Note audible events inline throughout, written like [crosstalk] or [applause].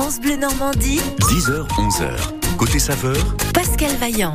France Bleu Normandie, 10h, 11h. Côté saveur, Pascal Vaillant.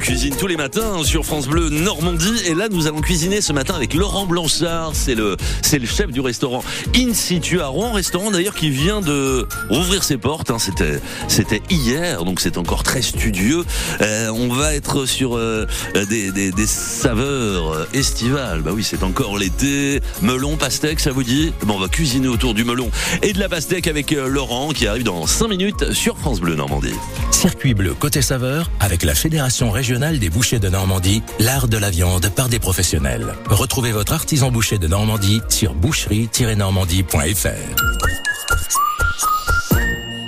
Cuisine tous les matins sur France Bleu Normandie. Et là, nous allons cuisiner ce matin avec Laurent Blanchard. C'est le, c'est le chef du restaurant In Situ à Rouen. Restaurant d'ailleurs qui vient de rouvrir ses portes. hein. C'était, c'était hier, donc c'est encore très studieux. Euh, on va être sur euh, des, des, saveurs estivales. Bah oui, c'est encore l'été. Melon, pastèque, ça vous dit? Bon, on va cuisiner autour du melon et de la pastèque avec euh, Laurent qui arrive dans 5 minutes sur France Bleu Normandie. circuit bleu côté saveur avec la Fédération régionale des bouchers de Normandie, l'art de la viande par des professionnels. Retrouvez votre artisan boucher de Normandie sur boucherie-normandie.fr.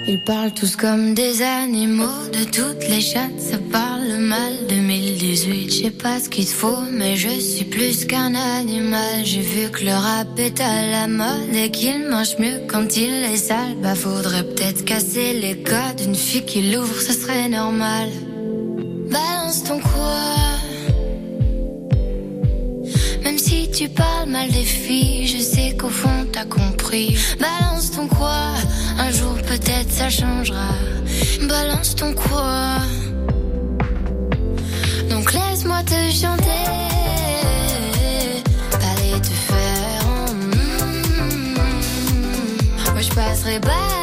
Ils parlent tous comme des animaux, de toutes les chattes, ça parle mal. 2018, je sais pas ce qu'il faut, mais je suis plus qu'un animal. J'ai vu que le rap est à la mode et qu'il mange mieux quand il est sale. Bah faudrait peut-être casser les codes, une fille qui l'ouvre, ce serait normal. Balance ton quoi? Même si tu parles mal des filles, je sais qu'au fond t'as compris. Balance ton quoi? Un jour peut-être ça changera. Balance ton quoi? Donc laisse-moi te chanter. Je passerai pas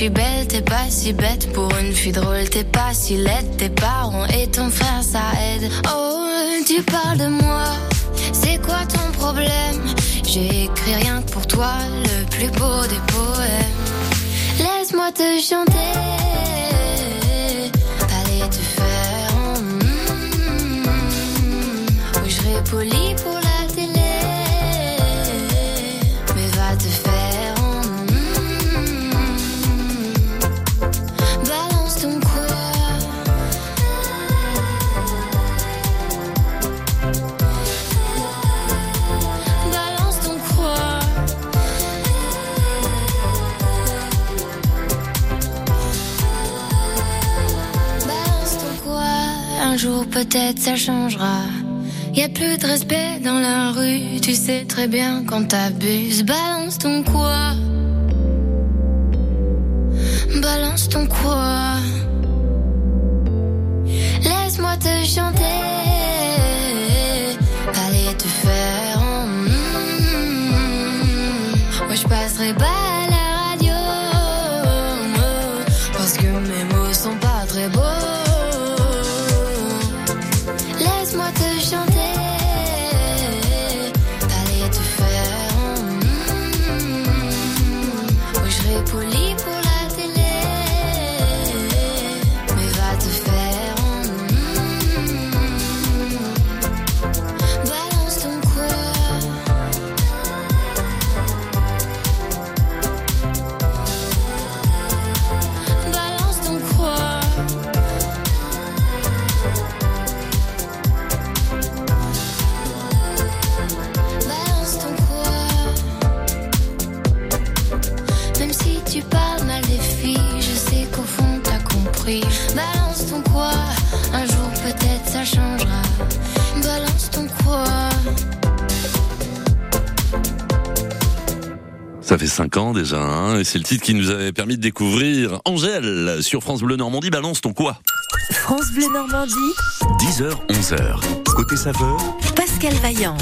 fille belle, t'es pas si bête. Pour une fille drôle, t'es pas si laide. Tes parents et ton frère, ça aide. Oh, tu parles de moi. C'est quoi ton problème? J'ai écrit rien que pour toi Le plus beau des poèmes. Laisse-moi te chanter. Aller te faire mm, Oui, je serai poli pour peut-être ça changera y a plus de respect dans la rue, tu sais très bien quand t'abuses. Balance ton quoi? Balance ton quoi? Laisse-moi te chanter. Laisse-moi te chanter. Ans déjà, hein, et c'est le titre qui nous avait permis de découvrir Angèle sur France Bleu Normandie. Balance ton quoi France Bleu Normandie, 10h, 11h. Côté saveur, Pascal Vaillant.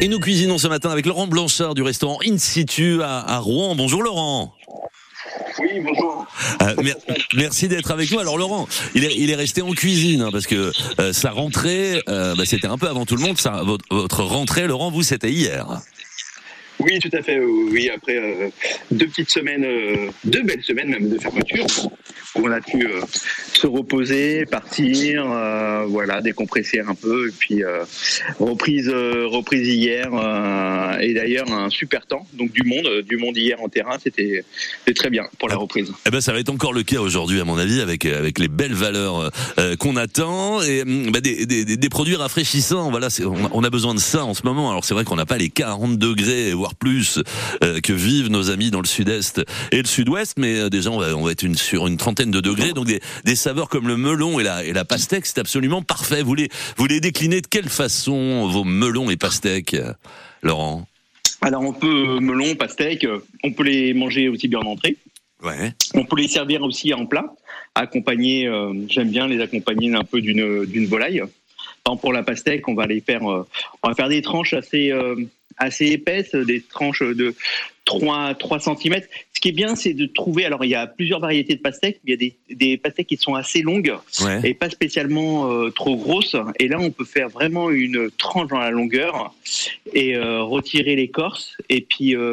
Et nous cuisinons ce matin avec Laurent Blanchard du restaurant In Situ à, à Rouen. Bonjour Laurent. Oui, bonjour. Euh, mer- merci d'être avec nous. Alors Laurent, il est, il est resté en cuisine hein, parce que euh, sa rentrée, euh, bah, c'était un peu avant tout le monde. Ça, votre, votre rentrée, Laurent, vous, c'était hier. Oui, tout à fait. Oui, après euh, deux petites semaines, euh, deux belles semaines même de fermeture, on a pu euh, se reposer, partir, euh, voilà, décompresser un peu, et puis euh, reprise, euh, reprise hier, euh, et d'ailleurs un super temps, donc du monde, euh, du monde hier en terrain, c'était très bien pour la reprise. Eh ben, ça va être encore le cas aujourd'hui, à mon avis, avec avec les belles valeurs euh, qu'on attend et hum, bah, des, des, des- des produits rafraîchissants. Voilà, on a, on a besoin de ça en ce moment. Alors c'est vrai qu'on n'a pas les 40 degrés, voire plus, euh, que vivent nos amis dans le sud-est et le sud-ouest, mais euh, déjà on va, on va être une, sur une trentaine de degrés, donc des, des saveurs comme le melon et la, et la pastèque, c'est absolument parfait. Vous les, vous les déclinez de quelle façon, vos melons et pastèques, Laurent? Alors on peut euh, melon, pastèque, euh, on peut les manger aussi bien en entrée. Ouais. On peut les servir aussi en plat, accompagner. euh, J'aime bien les accompagner un peu d'une d'une volaille. Par exemple, pour la pastèque, on va les faire, euh, on va faire des tranches assez euh, assez épaisses, des tranches de 3 3 cm. Ce qui est bien, c'est de trouver. Alors, il y a plusieurs variétés de pastèques. Il y a des, des pastèques qui sont assez longues Ouais. et pas spécialement euh, trop grosses. Et là, on peut faire vraiment une tranche dans la longueur et euh, retirer l'écorce. Et puis, euh,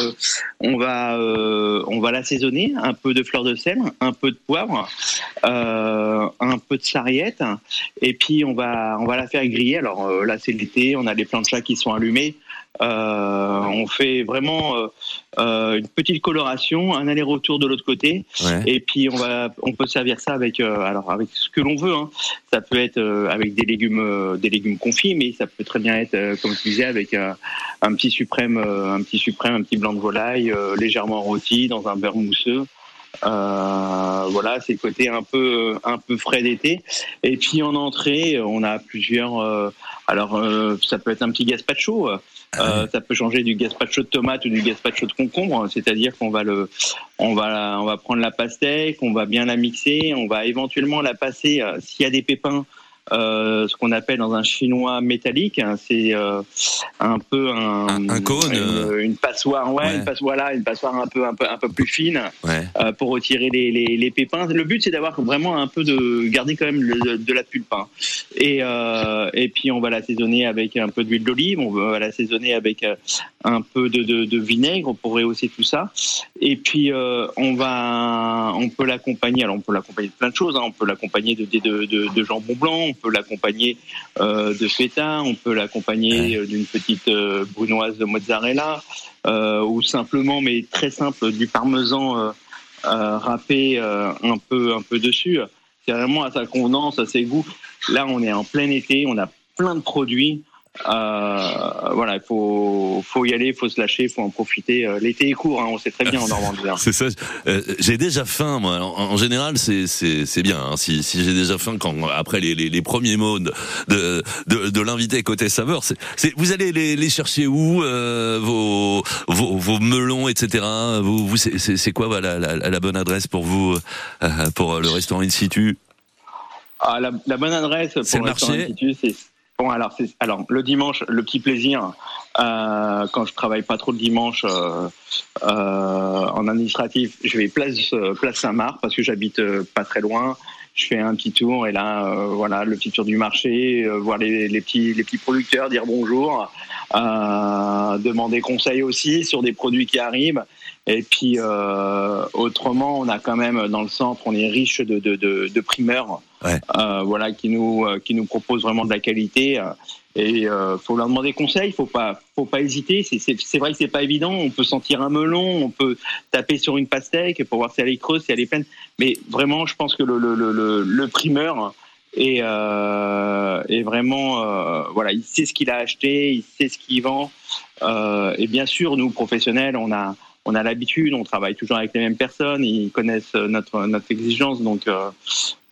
on va on va l'assaisonner. Un peu de fleur de sel, un peu de poivre, un peu de sarriette. Et puis, on va on va la faire griller. Alors là, c'est l'été. On a les planchas qui sont allumés. Euh, on fait vraiment euh, euh, une petite coloration, un aller-retour de l'autre côté. Ouais. Et puis on va, on peut servir ça avec, euh, alors avec ce que l'on veut. Hein. Ça peut être avec des légumes, des légumes confits, mais ça peut très bien être, comme je disais, avec un petit suprême, un petit suprême, un petit blanc de volaille légèrement rôti dans un beurre mousseux. Euh, voilà, c'est le côté un peu, un peu frais d'été. Et puis en entrée, on a plusieurs. euh, alors, euh, ça peut être un petit gazpacho. Euh, ça peut changer du gazpacho de tomate ou du gazpacho de concombre. C'est-à-dire qu'on va le, on va, on va prendre la pastèque, on va bien la mixer, on va éventuellement la passer euh, s'il y a des pépins. Euh, ce qu'on appelle dans un chinois métallique, hein, c'est euh, un peu un, Un- un cône, une, euh. une passoire, ouais, Ouais. une passoire, voilà, une passoire un peu, un peu, un peu plus fine Ouais. euh, pour retirer les, les, les pépins. Le but, c'est d'avoir vraiment un peu de garder quand même le- de la pulpe. hein. Et, euh, et puis, on va l'assaisonner avec un peu d'huile d'olive. On va l'assaisonner avec un peu de, de, de vinaigre pour rehausser tout ça. Et puis, euh, on va, on peut l'accompagner. Alors, on peut l'accompagner de plein de choses. hein. On peut l'accompagner de, de, de, de jambon blanc. On peut l'accompagner euh, de feta. On peut l'accompagner euh, d'une petite euh, brunoise de mozzarella. Ou simplement, mais très simple, du parmesan râpé un peu un peu dessus. C'est vraiment à sa convenance, à ses goûts. Là, on est en plein été, on a plein de produits. Euh, voilà, il faut faut y aller, il faut se lâcher, il faut en profiter. Euh, L'été est court, hein, on sait très bien en Normandie. hein. [laughs] C'est ça. Euh, j'ai déjà faim, moi. En, en général, c'est c'est c'est bien. hein. Si si j'ai déjà faim quand après les les, les premiers mots de de de, de l'invité côté saveur, c'est c'est vous allez les, les chercher où euh, vos, vos vos melons, etc. Vous vous c'est c'est c'est quoi voilà, la, la, la bonne adresse pour vous euh, pour le restaurant in situ? Ah, la, la bonne adresse pour le restaurant marché? Institut, c'est bon. Alors, alors le dimanche, le petit plaisir euh, quand je travaille pas trop le dimanche euh, euh, en administratif, je vais place euh, place Saint-Marc parce que j'habite pas très loin. Je fais un petit tour et là, euh, voilà, le petit tour du marché, euh, voir les, les petits les petits producteurs, dire bonjour, euh, demander conseil aussi sur des produits qui arrivent. Et puis euh, autrement, on a quand même dans le centre, on est riche de, de, de, de primeurs, Ouais. euh, voilà, qui nous euh, qui nous proposent vraiment de la qualité. Et euh, faut leur demander conseil, faut pas faut pas hésiter. C'est vrai que c'est pas évident. On peut sentir un melon, on peut taper sur une pastèque pour voir si elle est creuse, si elle est pleine. Mais vraiment, je pense que le le le, le, le primeur est euh, est vraiment euh, voilà, il sait ce qu'il a acheté, il sait ce qu'il vend. Euh, et bien sûr, nous professionnels, on a on a l'habitude, on travaille toujours avec les mêmes personnes, ils connaissent notre notre exigence, donc euh,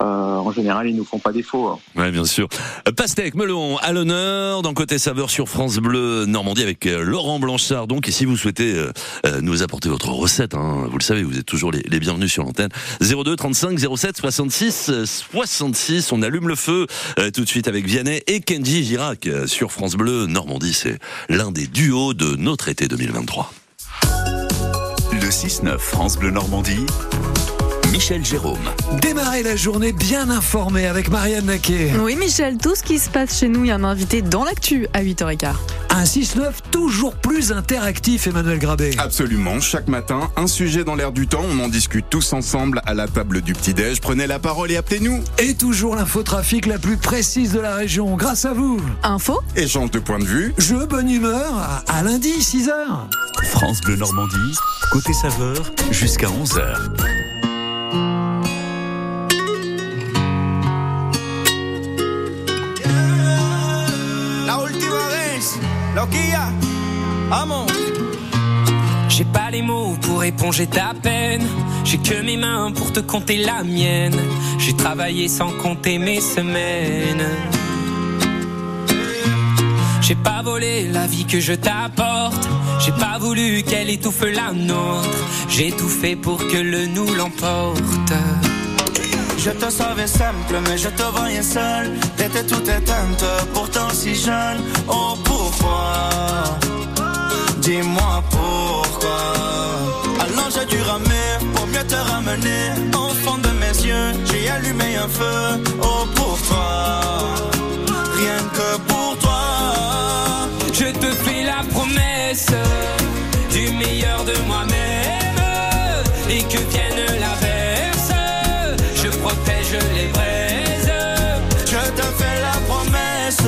euh, en général, ils nous font pas défaut. hein. Ouais, bien sûr. Pastèque, melon, à l'honneur, dans Côté Saveur sur France Bleu Normandie avec euh, Laurent Blanchard. Donc, et si vous souhaitez euh, euh, nous apporter votre recette, hein, vous le savez, vous êtes toujours les, les bienvenus sur l'antenne. 02 35 07 66 euh, 66. On allume le feu euh, tout de suite avec Vianney et Kenji Girac sur France Bleu Normandie. C'est l'un des duos de notre été 2023. Le 6-9 France Bleu Normandie. Michel Jérôme. Démarrer la journée bien informé avec Marianne Naquet. Oui, Michel, tout ce qui se passe chez nous, il y a un invité dans l'actu à 8h15. Un 6-9 toujours plus interactif, Emmanuel Grabé. Absolument, chaque matin, un sujet dans l'air du temps, on en discute tous ensemble à la table du petit-déj. Prenez la parole et appelez-nous. Et toujours l'infotrafic la plus précise de la région. Grâce à vous. Info Échange de points de vue. Jeu bonne humeur à, à lundi, 6h. France Bleu Normandie. Côté saveur, jusqu'à 11h. Vez, loquilla, vamos. J'ai pas les mots pour éponger ta peine. J'ai que mes mains pour te compter la mienne. J'ai travaillé sans compter mes semaines. J'ai pas volé la vie que je t'apporte. J'ai pas voulu qu'elle étouffe la nôtre. J'ai tout fait pour que le nous l'emporte. Je te savais simple, mais je te voyais seul. T'étais toute éteinte, pourtant si jeune. Oh, pourquoi? Dis-moi pourquoi. Alors j'ai dû ramer pour mieux te ramener. Au fond de mes yeux, j'ai allumé un feu. Oh, pour toi. Rien que pour toi. Je te fais la promesse du meilleur de moi-même et que vienne l'averse. Je les braises. Je te fais la promesse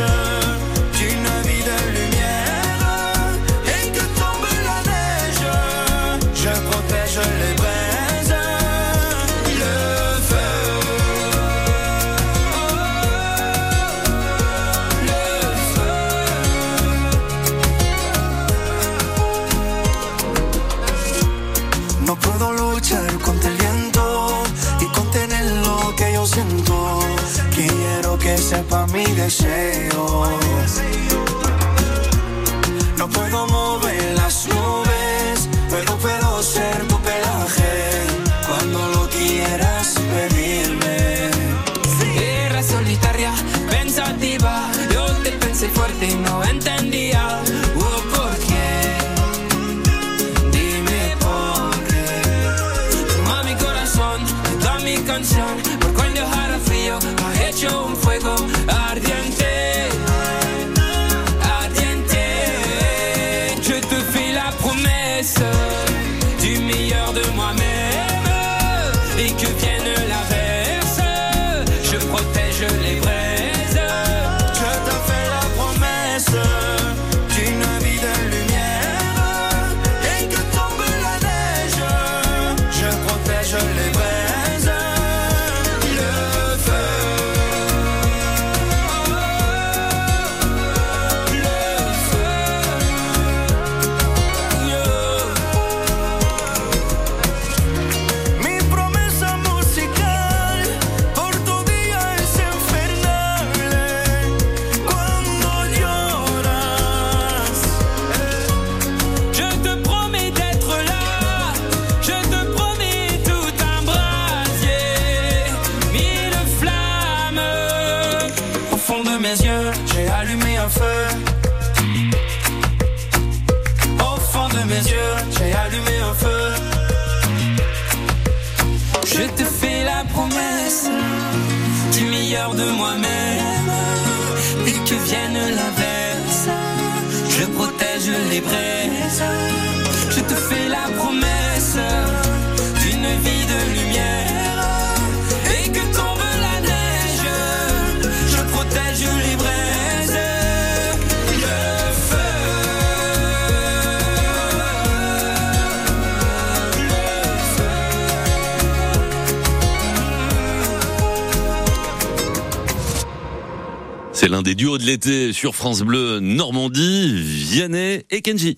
de l'été sur France Bleu Normandie, Vianney et Kenji.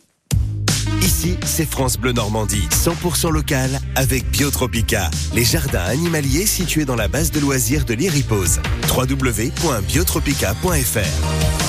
Ici, c'est France Bleu Normandie, 100% local avec Biotropica, les jardins animaliers situés dans la base de loisirs de l'Iripose. www.biotropica.fr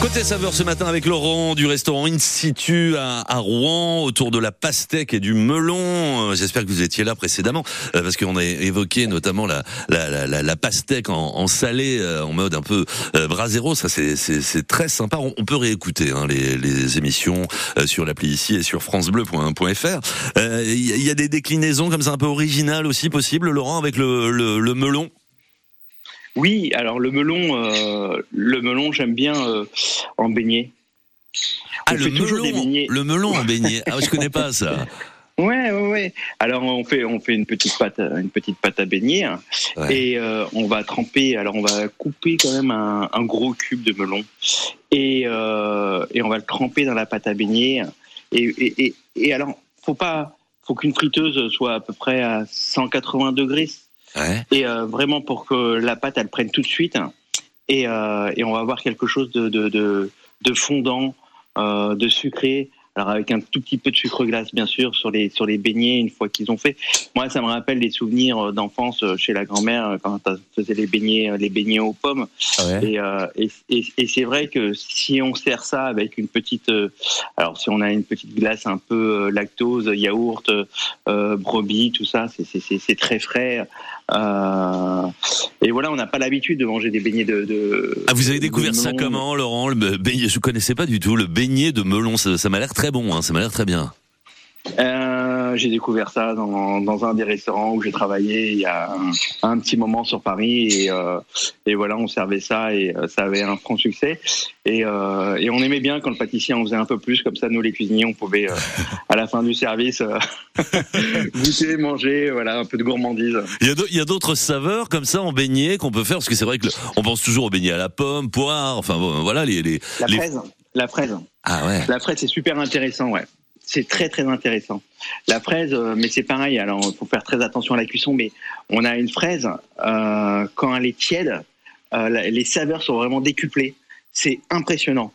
Côté saveur ce matin avec Laurent du restaurant In Situ à, à Rouen autour de la pastèque et du melon. Euh, J'espère que vous étiez là précédemment euh, parce qu'on a évoqué notamment la, la, la, la- pastèque en, en salé euh, en mode un peu euh, brasero. Ça c'est- très sympa. On, peut réécouter hein, les, les émissions euh, sur l'appli ici et sur francebleu.fr. Euh, Il y, a- il y a des déclinaisons comme ça un peu originales aussi possibles, Laurent, avec le, le, le melon? Oui, alors le melon, euh, le melon, j'aime bien euh, en beignet. Ah, On le melon, le melon en beignet. Ah, je connais pas ça. [laughs] Ouais, ouais, ouais. Alors on fait, on fait une petite pâte, une petite pâte à beignet hein. Ouais. et euh, on va tremper. Alors on va couper quand même un, un gros cube de melon et euh, et on va le tremper dans la pâte à beignet. Et et, et, et alors faut pas, faut qu'une friteuse soit à peu près à 180 degrés Et euh, vraiment pour que la pâte elle prenne tout de suite. Et, euh, et on va avoir quelque chose de, de, de, de fondant, euh, de sucré Alors avec un tout petit peu de sucre glace, bien sûr, sur les sur les beignets une fois qu'ils ont fait. Moi, ça me rappelle des souvenirs d'enfance chez la grand-mère quand on faisait les beignets les beignets aux pommes. Et, euh, et, et, et c'est vrai que si on sert ça avec une petite, euh, alors si on a une petite glace un peu euh, lactose, yaourt, euh, brebis, tout ça, c'est très frais. Euh, et voilà, on n'a pas l'habitude de manger des beignets de. de ah, vous avez découvert de ça comment, Laurent? Le beignet, je connaissais pas du tout le beignet de melon. Ça, ça m'a l'air très bon, hein, ça m'a l'air très bien. Euh, j'ai découvert ça dans, dans un des restaurants où j'ai travaillé il y a un, un petit moment sur Paris et, euh, et voilà on servait ça et euh, ça avait un franc succès. Et, euh, et on aimait bien quand le pâtissier en faisait un peu plus comme ça nous les cuisiniers on pouvait [laughs] à la fin du service [laughs] goûter manger voilà un peu de gourmandise. Il y a d'autres saveurs comme ça en beignet qu'on peut faire? Parce que c'est vrai que le- on pense toujours au beignet à la pomme, poire, enfin voilà les les, la les- fraise la fraise Ah ouais. La fraise, c'est super intéressant, ouais. C'est très très intéressant. La fraise, euh, mais c'est pareil. Alors, il faut faire très attention à la cuisson. Mais on a une fraise euh, quand elle est tiède, euh, les saveurs sont vraiment décuplées. C'est impressionnant.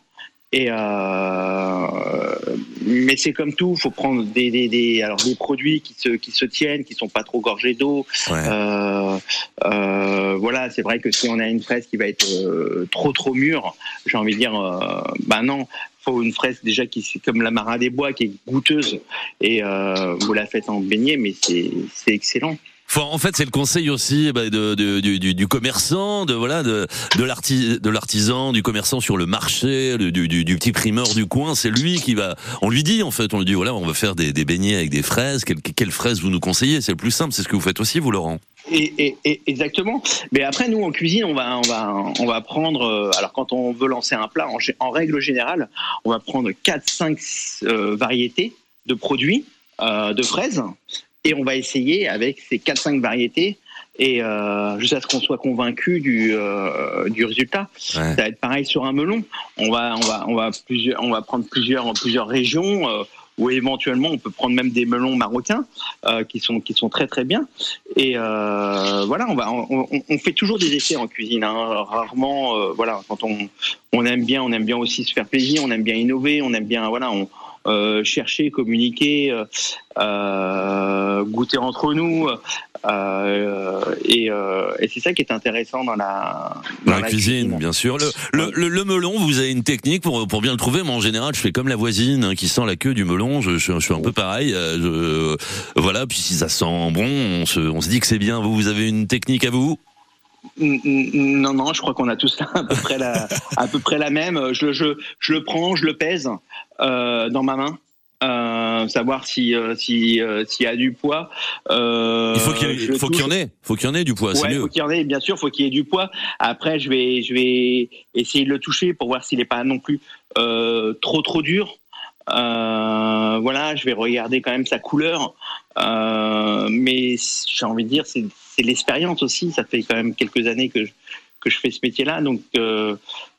Et euh, mais c'est comme tout, faut prendre des, des, des alors des produits qui se qui se tiennent, qui sont pas trop gorgés d'eau. Euh, euh, voilà, c'est vrai que si on a une fraise qui va être euh, trop trop mûre, j'ai envie de dire, euh, bah non, faut une fraise déjà qui c'est comme la Marat des Bois qui est goûteuse et euh, vous la faites en beignet, mais c'est c'est excellent. En fait, c'est le conseil aussi bah, de, du, commerçant, de voilà, de, de l'arti- de l'artisan, du commerçant sur le marché, du, petit primeur du coin. C'est lui qui va. On lui dit en fait, on lui dit voilà, on va faire des, beignets avec des fraises. Quelles fraises vous nous conseillez? C'est le plus simple. C'est ce que vous faites aussi, vous, Laurent. Exactement. Mais après, nous en cuisine, on va, on va, on va prendre. euh, Alors, quand on veut lancer un plat, en, règle générale, on va prendre 4-5 variétés de produits euh, de fraises, et on va essayer avec ces 4-5 variétés. Et euh, jusqu'à ce qu'on soit convaincu du, euh, du résultat. Ça va être pareil sur un melon. On va, on va, on va plusieurs, on va prendre plusieurs, plusieurs régions. euh, ou éventuellement on peut prendre même des melons marocains euh, qui sont qui sont très très bien et euh, voilà on va on, on- on fait toujours des essais en cuisine hein. rarement euh, voilà quand on on aime bien on aime bien aussi se faire plaisir on aime bien innover on aime bien voilà on euh, chercher communiquer euh, goûter entre nous euh, et, euh, et c'est ça qui est intéressant dans la Dans la cuisine, bien sûr. Le, le, le, le melon, vous avez une technique pour, pour bien le trouver. Moi, en général, je fais comme la voisine hein, qui sent la queue du melon. Je, je, je suis un peu pareil. Je, voilà. Puis si ça sent bon, on se, on se dit que c'est bien. Vous, vous avez une technique à vous? Non, non, je crois qu'on a tous [laughs] à peu près la, à peu près la même. Je, je, je le prends, je le pèse euh, dans ma main. Euh, savoir si euh, si euh, s'il y a du poids. Il faut qu'il y, en ait. Faut qu'il y en ait du poids. c'est Ouais, mieux. faut qu'il y en ait, bien sûr, faut qu'il y ait du poids. Après, je vais, je vais essayer de le toucher pour voir s'il n'est pas non plus trop trop dur. Voilà, je vais regarder quand même sa couleur. Euh, mais j'ai envie de dire, c'est c'est l'expérience aussi. Ça fait quand même quelques années que je, que je fais ce métier-là, donc euh,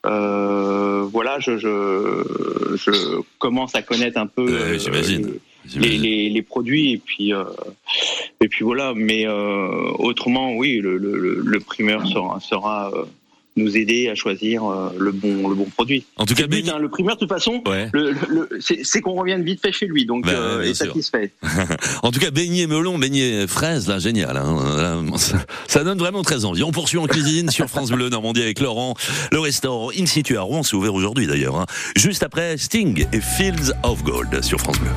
euh, voilà, je, je, je commence à connaître un peu. euh, les, les, les produits et puis euh, et puis voilà mais euh, autrement oui le, le, le- le primeur sera, sera euh, nous aider à choisir euh, le bon le bon produit en tout cas but, hein, le primeur de toute façon Ouais. le, le- le- c'est c'est qu'on revienne vite fait chez lui donc euh, et sûr. satisfait [laughs] En tout cas, beignet melon, beignet fraise, là, génial. Hein. Là, ça, ça donne vraiment très envie. On poursuit en cuisine sur France Bleu Normandie avec Laurent. Le restaurant In situ à Rouen, c'est ouvert aujourd'hui d'ailleurs. hein. Juste après Sting et Fields of Gold sur France Bleu.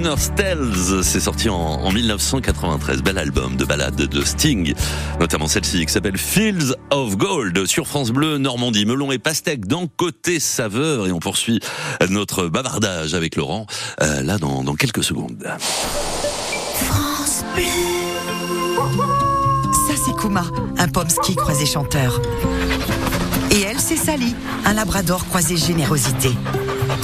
Sumner's Tales, c'est sorti en, en 1993. Bel album de ballades de Sting, notamment celle-ci qui s'appelle Fields of Gold sur France Bleu Normandie. Melon et pastèque dans Côté Saveur et on poursuit notre bavardage avec Laurent euh, là dans, dans quelques secondes. France Bleu. Ça, c'est Kuma, un pomsky croisé chanteur. Et elle, c'est Sally, un labrador croisé générosité.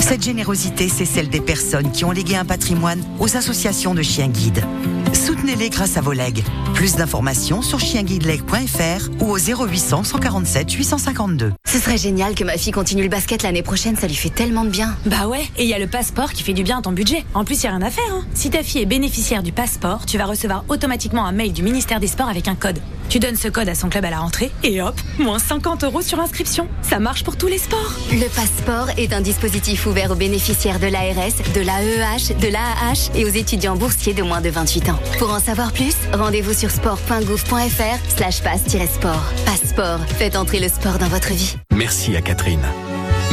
Cette générosité, c'est celle des personnes qui ont légué un patrimoine aux associations de chiens guides. Soutenez-les grâce à vos legs. Plus d'informations sur chienguideleg.fr ou au 0800 147 852. Ce serait génial que ma fille continue le basket l'année prochaine, ça lui fait tellement de bien. Bah ouais, et il y a le passeport qui fait du bien à ton budget. En plus, il y a rien à faire. Hein. Si ta fille est bénéficiaire du passeport, tu vas recevoir automatiquement un mail du ministère des Sports avec un code. Tu donnes ce code à son club à la rentrée et hop, moins 50 euros sur inscription. Ça marche pour tous les sports. Le passeport est un dispositif ouvert aux bénéficiaires de l'ARS, de l'AEH, de l'AAH et aux étudiants boursiers de moins de 28 ans. Pour en savoir plus, rendez-vous sur sport.gouv.fr slash passe-sport. Passeport, faites entrer le sport dans votre vie. Merci à Catherine.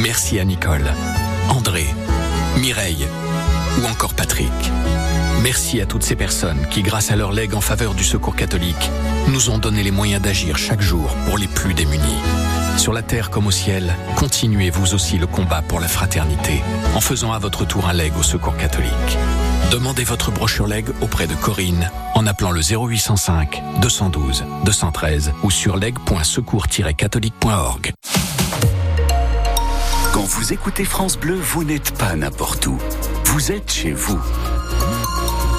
Merci à Nicole, André, Mireille ou encore Patrick. Merci à toutes ces personnes qui, grâce à leur legs en faveur du secours catholique, nous ont donné les moyens d'agir chaque jour pour les plus démunis. Sur la terre comme au ciel, continuez vous aussi le combat pour la fraternité en faisant à votre tour un leg au secours catholique. Demandez votre brochure leg auprès de Corinne en appelant le 0805 212 213 ou sur leg.secours-catholique.org. Quand vous écoutez France Bleu, vous n'êtes pas n'importe où. Vous êtes chez vous.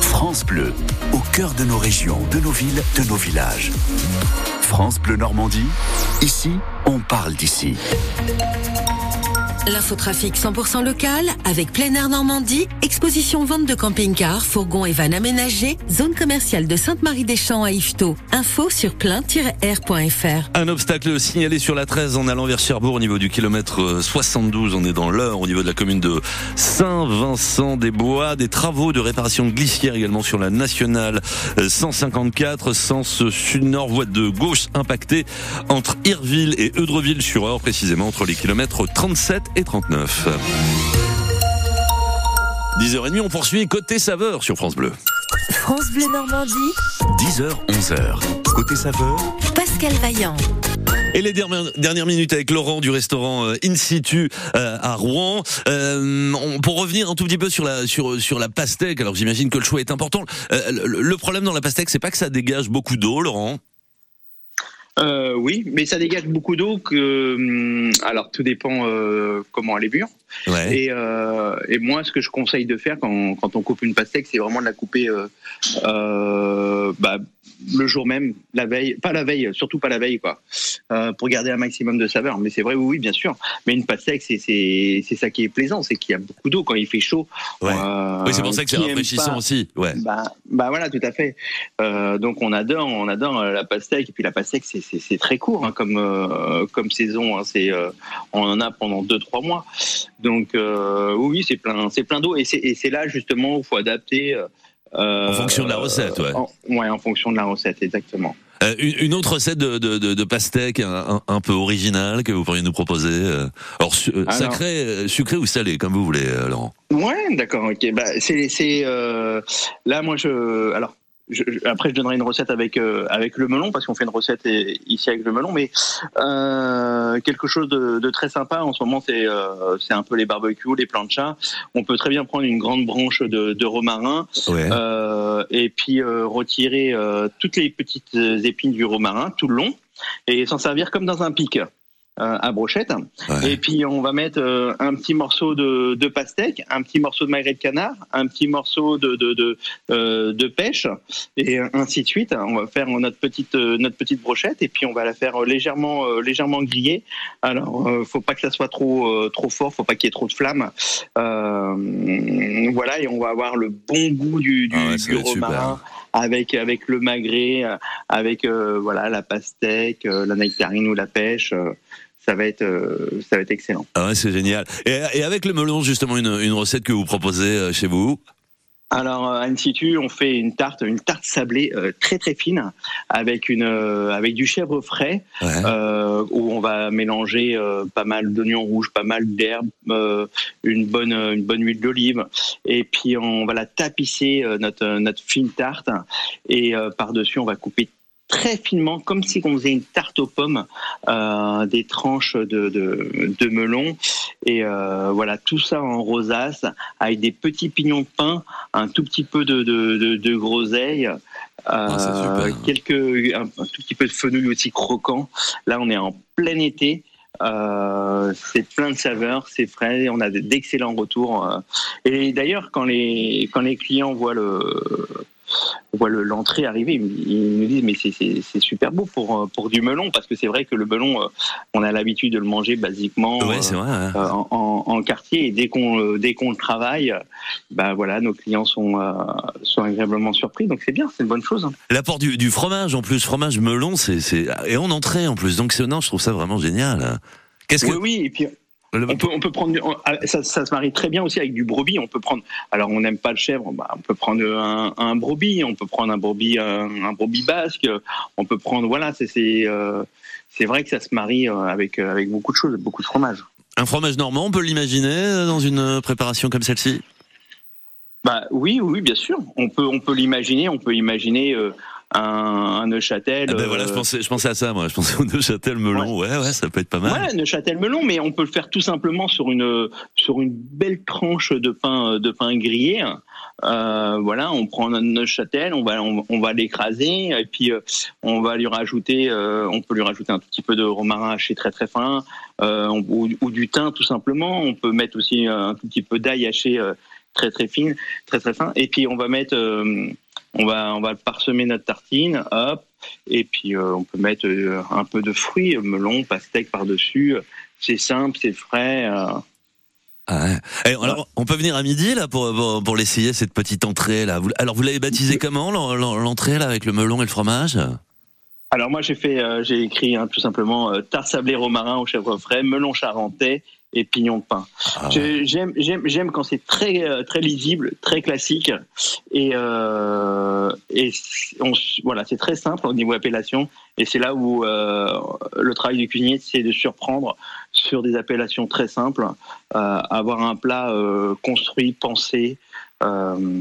France Bleu, au cœur de nos régions, de nos villes, de nos villages. France Bleu Normandie, ici, on parle d'ici. L'infotrafic 100% local avec plein air Normandie, exposition vente de camping-cars, fourgons et vannes aménagés, zone commerciale de Sainte-Marie-des-Champs à Yvetot. Info sur plein-air.fr. Un obstacle signalé sur la 13 en allant vers Cherbourg au niveau du kilomètre euh, 72. On est dans l'heure au niveau de la commune de Saint-Vincent-des-Bois. Des travaux de réparation glissière également sur la nationale euh, 154, sens sud-nord, voie de gauche impactée entre Irville et Eudreville sur Or, précisément entre les kilomètres 37 et 39. 10h30, on poursuit côté saveur sur France Bleu. France Bleu Normandie, 10h, 11h. Côté saveur, Pascal Vaillant. Et les dernières, dernières minutes avec Laurent du restaurant euh, In Situ euh, à Rouen. Euh, on- pour revenir un tout petit peu sur la sur sur la pastèque. Alors j'imagine que le choix est important. Euh, le, le problème dans la pastèque, c'est pas que ça dégage beaucoup d'eau, Laurent. Euh, oui, mais ça dégage beaucoup d'eau que. hum, Alors, tout dépend euh, comment elle est mûre. Ouais. Et, euh, et moi, ce que je conseille de faire quand, quand on coupe une pastèque, c'est vraiment de la couper euh, euh, bah, le jour même, la veille, pas la veille, surtout pas la veille, quoi, euh, pour garder un maximum de saveur. Mais c'est vrai, oui, oui, bien sûr. Mais une pastèque, c'est c'est ça qui est plaisant, c'est qu'il y a beaucoup d'eau quand il fait chaud. Ouais. Euh, oui, c'est pour ça que c'est rafraîchissant pas- aussi. Ouais. bah, bah voilà, tout à fait. Euh, donc on adore, on adore la pastèque. Et puis la pastèque, c'est- c'est très court hein, comme comme saison. hein. C'est on en a pendant deux trois mois. Donc oui, c'est plein, c'est plein d'eau. Et c'est là justement où il faut adapter. Euh, En fonction de la recette, ouais. en- ouais, en fonction de la recette, exactement. Euh, une, une autre recette de, de, de, de pastèque un, un, peu originale que vous pourriez nous proposer. euh, Alors, su- euh, Alors- sacré, euh, sucré ou salé, comme vous voulez, euh, Laurent. Ouais, d'accord, ok. Bah, c'est euh, là, moi, je, alors, je, je- après, je donnerai une recette avec euh, avec le melon parce qu'on fait une recette et- ici avec le melon, mais euh, quelque chose de, de très sympa en ce moment, c'est euh, c'est un peu les barbecues, les planchas. On peut très bien prendre une grande branche de, de romarin Ouais. euh, et puis euh, retirer euh, toutes les petites épines du romarin tout le long et s'en servir comme dans un pic. Euh, à brochette et puis on va mettre euh, un petit morceau de, de pastèque, un petit morceau de magret de canard, un petit morceau de de, de, euh, de pêche et ainsi de suite. On va faire notre petite euh, notre petite brochette et puis on va la faire légèrement euh, légèrement griller. Alors euh, faut pas que ça soit trop euh, trop fort, faut pas qu'il y ait trop de flammes. Euh, voilà et on va avoir le bon goût du, du, Ah ouais, du romarin avec avec le magret, euh, avec euh, voilà la pastèque, euh, la nectarine ou la pêche. Euh, ça va être euh, ça va être excellent. Ah ouais, c'est génial. Et, et avec le melon, justement, une, une recette que vous proposez euh, chez vous? Alors euh, à In situ, on fait une tarte, une tarte sablée euh, très très fine avec une euh, avec du chèvre frais euh, où on va mélanger euh, pas mal d'oignons rouges, pas mal d'herbes, euh, une bonne une bonne huile d'olive et puis on va la tapisser euh, notre notre fine tarte et euh, par dessus on va couper très finement, comme si on faisait une tarte aux pommes, euh, des tranches de, de, de melon. Et euh, voilà, tout ça en rosace, avec des petits pignons de pain, un tout petit peu de, de, de, de groseille, euh, quelques, un, un tout petit peu de fenouil aussi croquant. Là, on est en plein été. Euh, c'est plein de saveurs, c'est frais, on a d'excellents retours. euh. Et d'ailleurs, quand les quand les clients voient le voient le- l'entrée arriver, ils nous disent mais c'est- super beau pour euh, pour du melon parce que c'est vrai que le melon, euh, on a l'habitude de le manger basiquement Ouais, vrai, euh, en, en- en quartier et dès qu'on dès qu'on le travaille, bah voilà, nos clients sont sont agréablement surpris donc c'est bien, c'est une bonne chose. L'apport du, du fromage, en plus, fromage melon, c'est, et en entrée, en plus. Donc, non, je trouve ça vraiment génial. Qu'est-ce que. Oui, oui, et puis on peut, on peut prendre, on- ah, ça, ça se marie très bien aussi avec du brebis. On peut prendre, alors on n'aime pas le chèvre, bah, on peut prendre un, un brebis, on peut prendre un brebis, un, un brebis basque, on peut prendre, voilà, c'est c'est euh, vrai que ça se marie euh, avec euh, avec beaucoup de choses, beaucoup de fromage. Un fromage normand, on peut l'imaginer euh, dans une euh, préparation comme celle-ci? Bah oui, oui, bien sûr. On peut, on peut l'imaginer. On peut imaginer euh, un, un Neuchâtel. Ah ben voilà, euh, je pensais, je pensais à ça, moi. Je pensais au Neuchâtel melon. Ouais, ouais, ça peut être pas mal. Ouais, Neuchâtel melon, mais on peut le faire tout simplement sur une sur une belle tranche de pain de pain grillé. Euh, voilà, on prend notre Neuchâtel, on va on, on va l'écraser et puis euh, on va lui rajouter, euh, on peut lui rajouter un tout petit peu de romarin haché très très fin euh, ou, ou du thym tout simplement. On peut mettre aussi un tout petit peu d'ail haché euh, très très fine, très très fin. Et puis on va mettre euh, on va on va parsemer notre tartine, hop, et puis euh, on peut mettre euh, un peu de fruits, melon, pastèque par dessus. C'est simple, c'est frais. euh. Ah ouais. Alors, on peut venir à midi là pour pour, pour l'essayer cette petite entrée là. Alors, vous l'avez baptisé comment l'en- l'en- l'entrée là avec le melon et le fromage? Alors moi j'ai fait, euh, j'ai écrit hein, tout simplement euh, tarte sablée romarin au chèvre frais, melon charentais et pignon de pain. Je- J'aime quand c'est très euh, très lisible, très classique et euh, et on voilà c'est très simple au niveau appellation et c'est là où euh, le travail du cuisinier c'est de surprendre sur des appellations très simples, euh, avoir un plat construit, pensé. euh,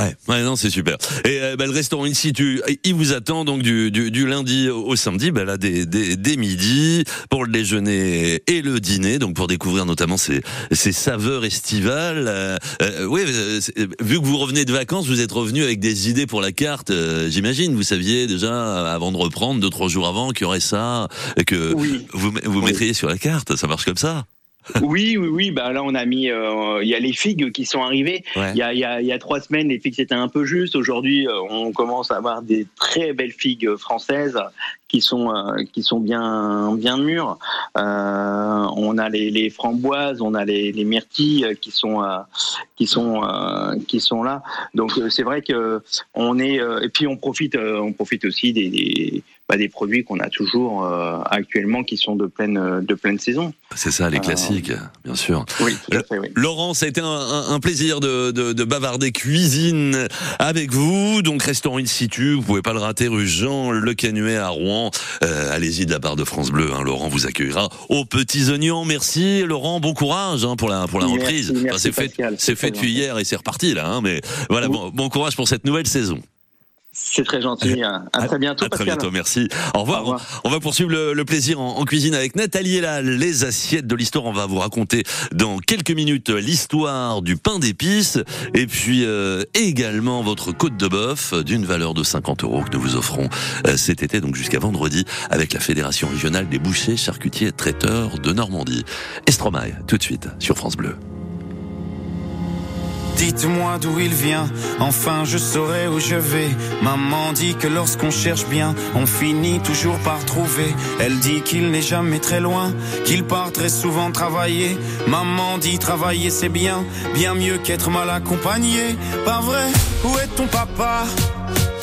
Ouais, ouais, non, c'est super. Et euh, bah, le restaurant in situ, il vous attend donc du, du, du lundi au samedi, bah, là, dès, dès, dès midi, pour le déjeuner et le dîner, donc pour découvrir notamment ces, ces saveurs estivales. Euh, euh, oui, euh, c'est- vu que vous revenez de vacances, vous êtes revenu avec des idées pour la carte, euh, j'imagine. Vous saviez déjà, euh, avant de reprendre, deux, trois jours avant, qu'il y aurait ça, et que vous, vous mettriez sur la carte. Ça marche comme ça Oui, oui, oui. Bah là, on a mis. euh, Il y a les figues qui sont arrivées. Il Ouais. y, a, il y a- il y a trois semaines, les figues c'était un peu juste. Aujourd'hui, euh, on commence à avoir des très belles figues françaises qui sont euh, qui sont bien bien mûres. Euh, on a les, les framboises, on a les, les myrtilles euh, qui sont euh, qui sont euh, qui sont là. Donc c'est vrai que on est euh, et puis on profite euh, on profite aussi des des, bah, des produits qu'on a toujours euh, actuellement qui sont de pleine de pleine saison. C'est ça, les Euh, classiques, bien sûr. Oui, tout à fait, oui. Laurent, ça a été un, un- un plaisir de, de, de bavarder cuisine avec vous. Donc, restaurant in situ, vous pouvez pas le rater, rue Jean Le Canuet à Rouen. Euh, Allez-y de la part de France Bleu. hein. Laurent vous accueillera aux petits oignons. Merci, Laurent. Bon courage hein, pour la pour la Merci, reprise. Enfin, c'est fait, fait depuis hier et c'est reparti là. hein, mais voilà, bon, bon courage pour cette nouvelle saison. C'est très gentil. À, à très bientôt, À très Pascal. bientôt, merci. Au revoir. On va poursuivre le, le plaisir en, en cuisine avec Nathalie et là, les assiettes de l'histoire. On va vous raconter dans quelques minutes l'histoire du pain d'épices et puis euh, également votre côte de bœuf d'une valeur de 50 euros que nous vous offrons euh, cet été, donc jusqu'à vendredi, avec la Fédération régionale des bouchers, charcutiers et traiteurs de Normandie. Estromaille, tout de suite sur France Bleu. Dites-moi d'où il vient, enfin je saurai où je vais. Maman dit que lorsqu'on cherche bien, on finit toujours par trouver. Elle dit qu'il n'est jamais très loin, qu'il part très souvent travailler. Maman dit travailler c'est bien, bien mieux qu'être mal accompagné. Pas vrai, où est ton papa?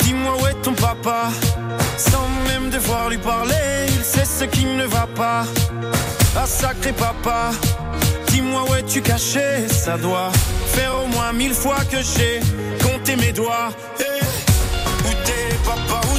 Dis-moi où est ton papa? Sans même devoir lui parler, il sait ce qui ne va pas. Ah papa, dis-moi où es-tu caché Ça doit faire au moins mille fois que j'ai compté mes doigts. Eh, où t'es papa, où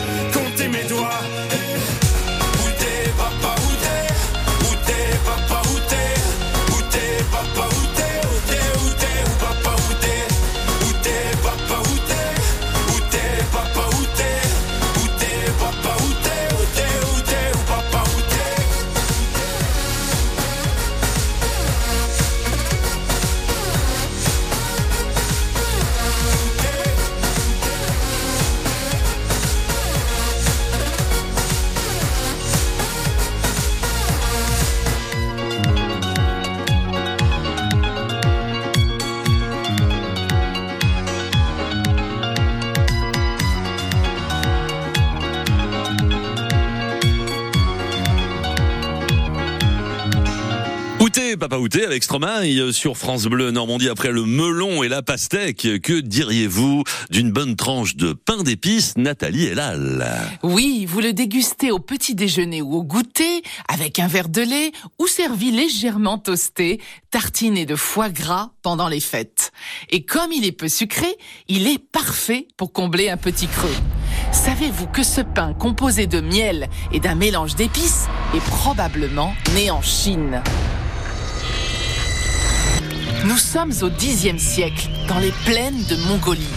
Papa Outé avec Stromae euh, sur France Bleu Normandie après le melon et la pastèque. Que diriez-vous d'une bonne tranche de pain d'épices, Nathalie Elal Oui, vous le dégustez au petit déjeuner ou au goûter, avec un verre de lait ou servi légèrement toasté, tartiné de foie gras pendant les fêtes. Et comme il est peu sucré, il est parfait pour combler un petit creux. Savez-vous que ce pain composé de miel et d'un mélange d'épices est probablement né en Chine? Nous sommes au Xe siècle, dans les plaines de Mongolie.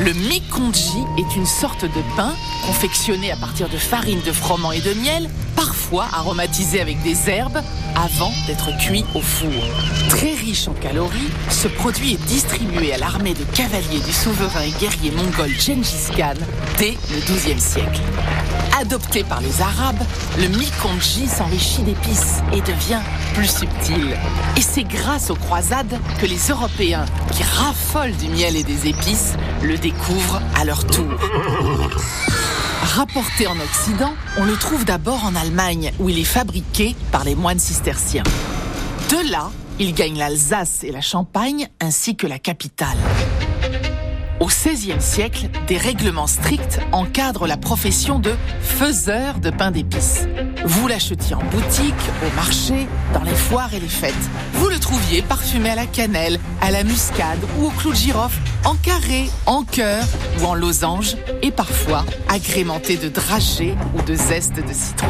Le mikongji est une sorte de pain confectionné à partir de farine de froment et de miel, parfois aromatisé avec des herbes, avant d'être cuit au four. Très riche en calories, ce produit est distribué à l'armée de cavaliers du souverain et guerrier mongol Gengis Khan dès le XIIe siècle. Adopté par les Arabes, le mikongji s'enrichit d'épices et devient plus subtil. Et c'est grâce aux croisades que les Européens, qui raffolent du miel et des épices, le découvrent à leur tour. Rapporté en Occident, on le trouve d'abord en Allemagne, où il est fabriqué par les moines cisterciens. De là, il gagne l'Alsace et la Champagne, ainsi que la capitale. Au XVIe siècle, des règlements stricts encadrent la profession de faiseur de pain d'épices. Vous l'achetiez en boutique, au marché, dans les foires et les fêtes. Vous le trouviez parfumé à la cannelle, à la muscade ou au clou de girofle, en carré, en cœur ou en losange, et parfois agrémenté de dragées ou de zeste de citron.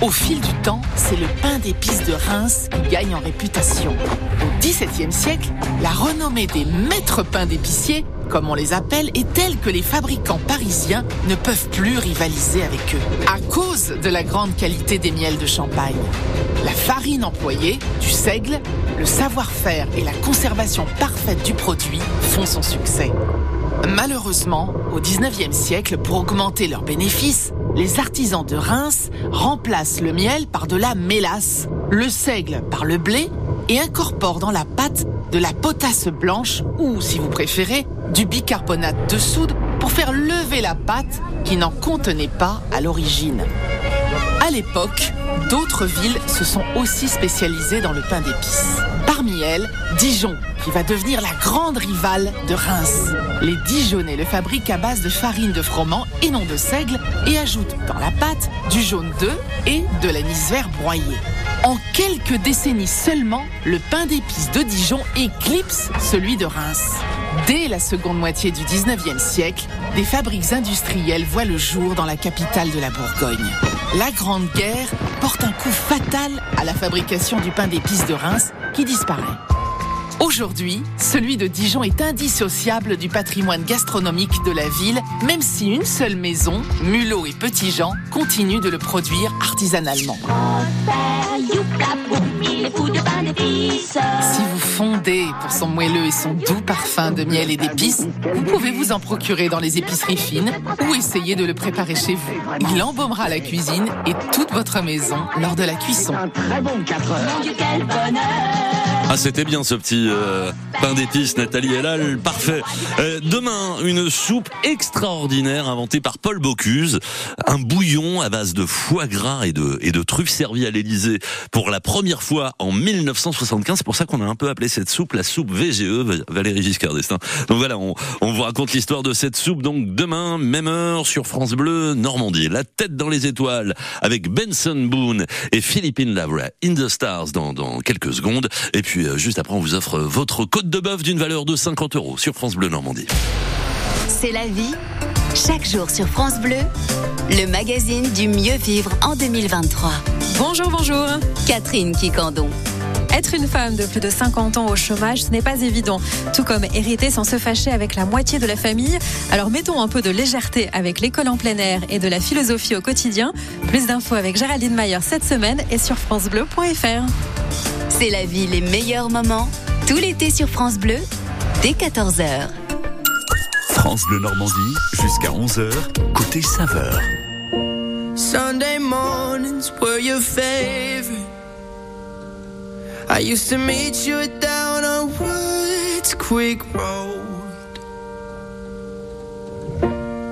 Au fil du temps, c'est le pain d'épices de Reims qui gagne en réputation. Au XVIIe siècle, la renommée des maîtres pains d'épiciers, comme on les appelle, est telle que les fabricants parisiens ne peuvent plus rivaliser avec eux, à cause de la grande qualité des miels de Champagne. La farine employée, du seigle, le savoir-faire et la conservation parfaite du produit font son succès. Malheureusement, au 19e siècle, pour augmenter leurs bénéfices, les artisans de Reims remplacent le miel par de la mélasse, le seigle par le blé et incorporent dans la pâte de la potasse blanche ou, si vous préférez, du bicarbonate de soude pour faire lever la pâte qui n'en contenait pas à l'origine. À l'époque, d'autres villes se sont aussi spécialisées dans le pain d'épices. Parmi elles, Dijon, qui va devenir la grande rivale de Reims. Les Dijonnais le fabriquent à base de farine de froment et non de seigle et ajoutent dans la pâte du jaune d'œuf et de l'anis vert broyé. En quelques décennies seulement, le pain d'épices de Dijon éclipse celui de Reims. Dès la seconde moitié du 19e siècle, des fabriques industrielles voient le jour dans la capitale de la Bourgogne. La Grande Guerre porte un coup fatal à la fabrication du pain d'épices de Reims qui disparaît. Aujourd'hui, celui de Dijon est indissociable du patrimoine gastronomique de la ville, même si une seule maison, Mulot et Petit Jean, continue de le produire artisanalement. Si vous fondez pour son moelleux et son doux parfum de miel et d'épices, vous pouvez vous en procurer dans les épiceries fines ou essayer de le préparer chez vous. Il embaumera la cuisine et toute votre maison lors de la cuisson. Ah, c'était bien ce petit euh, pain d'épices, Nathalie Elal, parfait. Euh, demain, une soupe extraordinaire inventée par Paul Bocuse, un bouillon à base de foie gras et de, et de truffes servi à l'Élysée pour la première fois en 1975. C'est pour ça qu'on a un peu appelé cette soupe la soupe VGE, Valérie Giscard d'Estaing. Donc voilà, on, on vous raconte l'histoire de cette soupe. Donc demain, même heure sur France Bleu Normandie. La tête dans les étoiles avec Benson Boone et Philippine Lavra in the Stars dans, dans quelques secondes. Et puis euh, juste après, on vous offre votre côte de bœuf d'une valeur de 50 euros sur France Bleu Normandie. C'est la vie. Chaque jour sur France Bleu, le magazine du mieux vivre en 2023. Bonjour, bonjour. Catherine Quicandon. Être une femme de plus de 50 ans au chômage, ce n'est pas évident. Tout comme hériter sans se fâcher avec la moitié de la famille. Alors mettons un peu de légèreté avec l'école en plein air et de la philosophie au quotidien. Plus d'infos avec Géraldine Mayer cette semaine et sur francebleu.fr. C'est la vie, les meilleurs moments. Tout l'été sur France Bleu, dès 14h. France Bleu Normandie, jusqu'à 11h, côté saveur. Sunday mornings were your favorite. I used to meet you down on Woods Quick Road.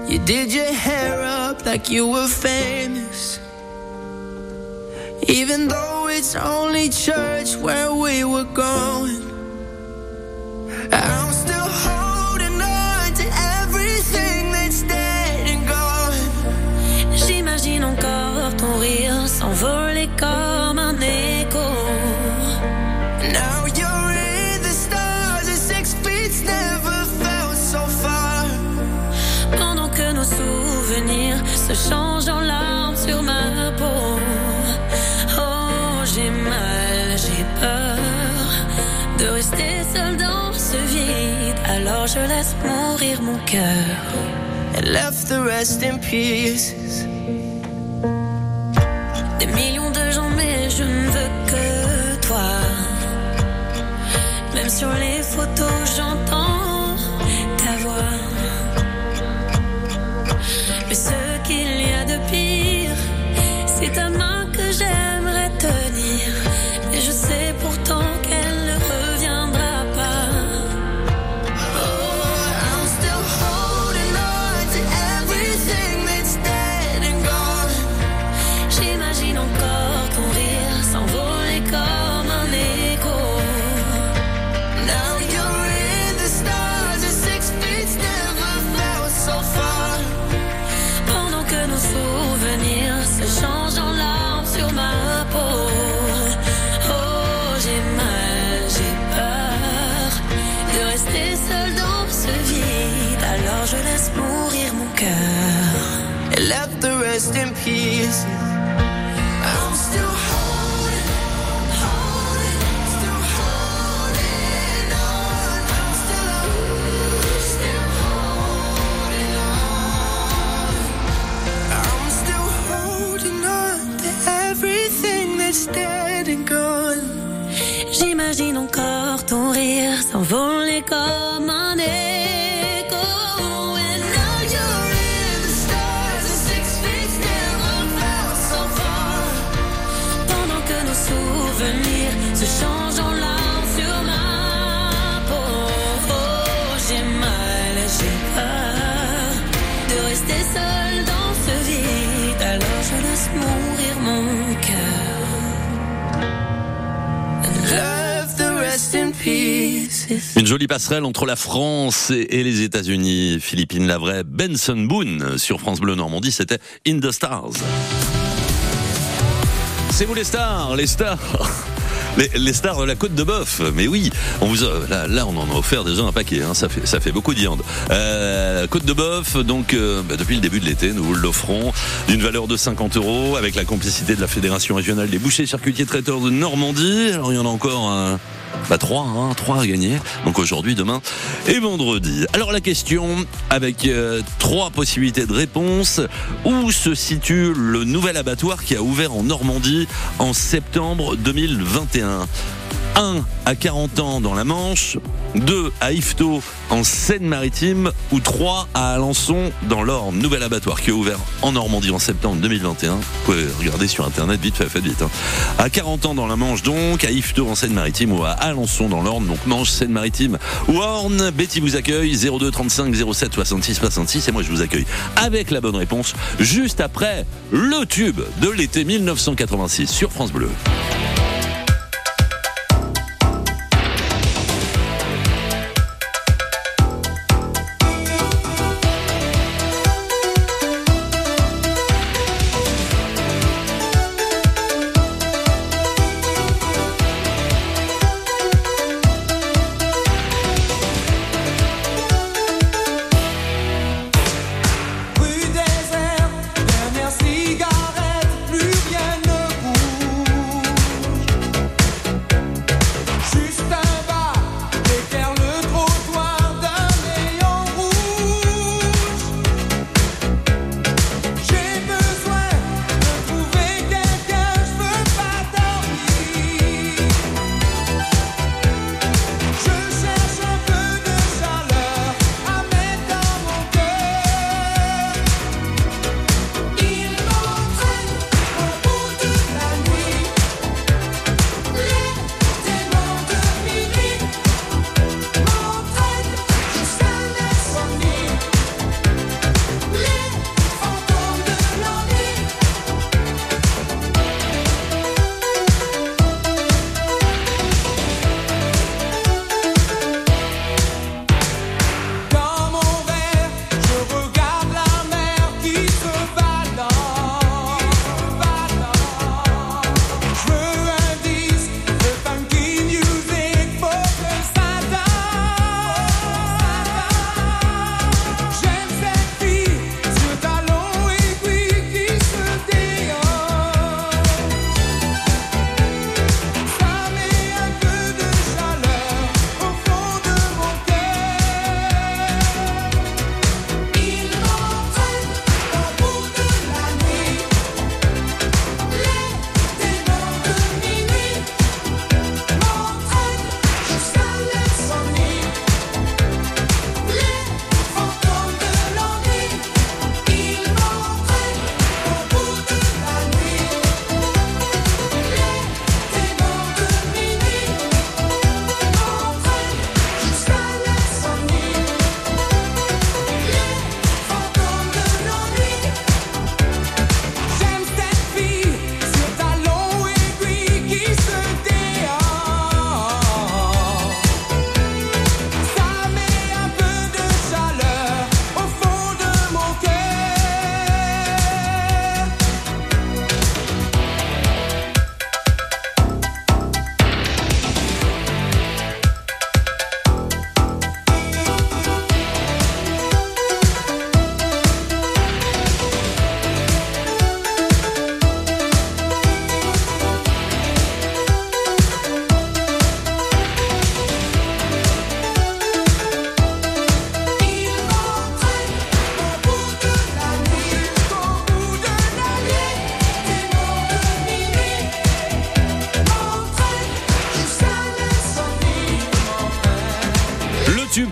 You did your hair up like you were famous. Even though it's only church where we were going, I'm still je laisse mourir mon cœur. And left the rest in pieces. Des millions de gens, mais je ne veux que toi. Même sur les photos, j'entends Une jolie passerelle entre la France et, les États-Unis. Philippine Lavray, Benson Boone sur France Bleu Normandie, c'était In the Stars. C'est vous les stars, les stars. [laughs] Les, stars de la côte de bœuf, mais oui, on vous a- là, on en a offert déjà un paquet, hein, ça fait beaucoup de. Euh, côte de bœuf, donc euh, bah, depuis le début de l'été, nous vous l'offrons d'une valeur de 50 euros avec la complicité de la Fédération régionale des bouchers charcutiers traiteurs de Normandie. Alors il y en a encore un, bah, trois, hein, trois à gagner. Donc aujourd'hui, demain et vendredi. Alors la question avec euh, trois possibilités de réponse. Où se situe le nouvel abattoir qui a ouvert en Normandie en septembre 2021 1 à 40 ans dans la Manche, 2 à Yvetot en Seine-Maritime ou 3 à Alençon dans l'Orne. Nouvel abattoir qui a ouvert en Normandie en septembre 2021. Vous pouvez regarder sur internet vite fait, faites vite. hein. À 40 ans dans la Manche donc, à Yvetot en Seine-Maritime ou à Alençon dans l'Orne, donc Manche, Seine-Maritime ou Orne. Betty vous accueille 02 35 07 66 66 et moi je vous accueille avec la bonne réponse juste après le tube de l'été 1986 sur France Bleu.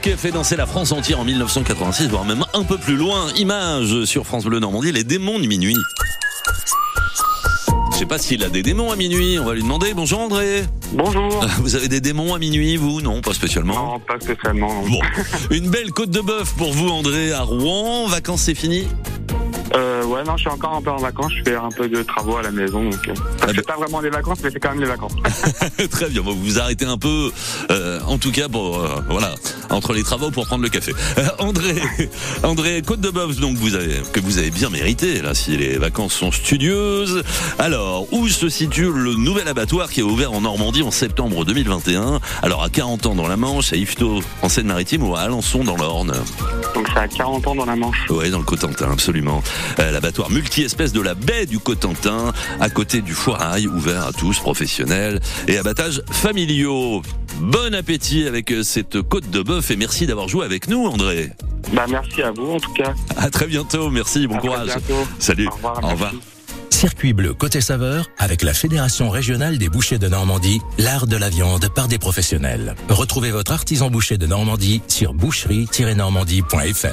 Qui a fait danser la France entière en 1986, voire même un peu plus loin. Image sur France Bleu Normandie, les démons de minuit. Je sais pas s'il a des démons à minuit, on va lui demander. Bonjour André. Bonjour. [laughs] Vous avez des démons à minuit, vous? Non, pas spécialement. Non, pas spécialement. Bon, une belle côte de bœuf pour vous André à Rouen. Vacances c'est fini? Euh, ouais, non, je suis encore un peu en vacances. Je fais un peu de travaux à la maison. Donc, euh, ça fait pas vraiment des vacances, mais c'est quand même des vacances. [laughs] Très bien, bon, vous vous arrêtez un peu, euh, en tout cas pour euh, voilà, entre les travaux pour prendre le café. Euh, André, [laughs] André Côte de Bœuf, donc vous avez que vous avez bien mérité là, si les vacances sont studieuses. Alors, où se situe le nouvel abattoir qui est ouvert en Normandie en septembre 2021 Alors à 40 ans dans la Manche, à Yvetot en Seine-Maritime ou à Alençon dans l'Orne? Donc, c'est à 40 ans dans la Manche. Ouais, dans le Cotentin, absolument. Euh, L'abattoir multi-espèces de la baie du Cotentin, à côté du foirail, ouvert à tous, professionnels et abattages familiaux. Bon appétit avec euh, cette côte de bœuf et merci d'avoir joué avec nous, André. Bah, merci à vous, en tout cas. À très bientôt, merci, bon À très courage. bientôt. Salut. Au revoir, Au revoir. Circuit bleu côté saveur avec la Fédération régionale des bouchers de Normandie, l'art de la viande par des professionnels. Retrouvez votre artisan boucher de Normandie sur boucherie-normandie.fr.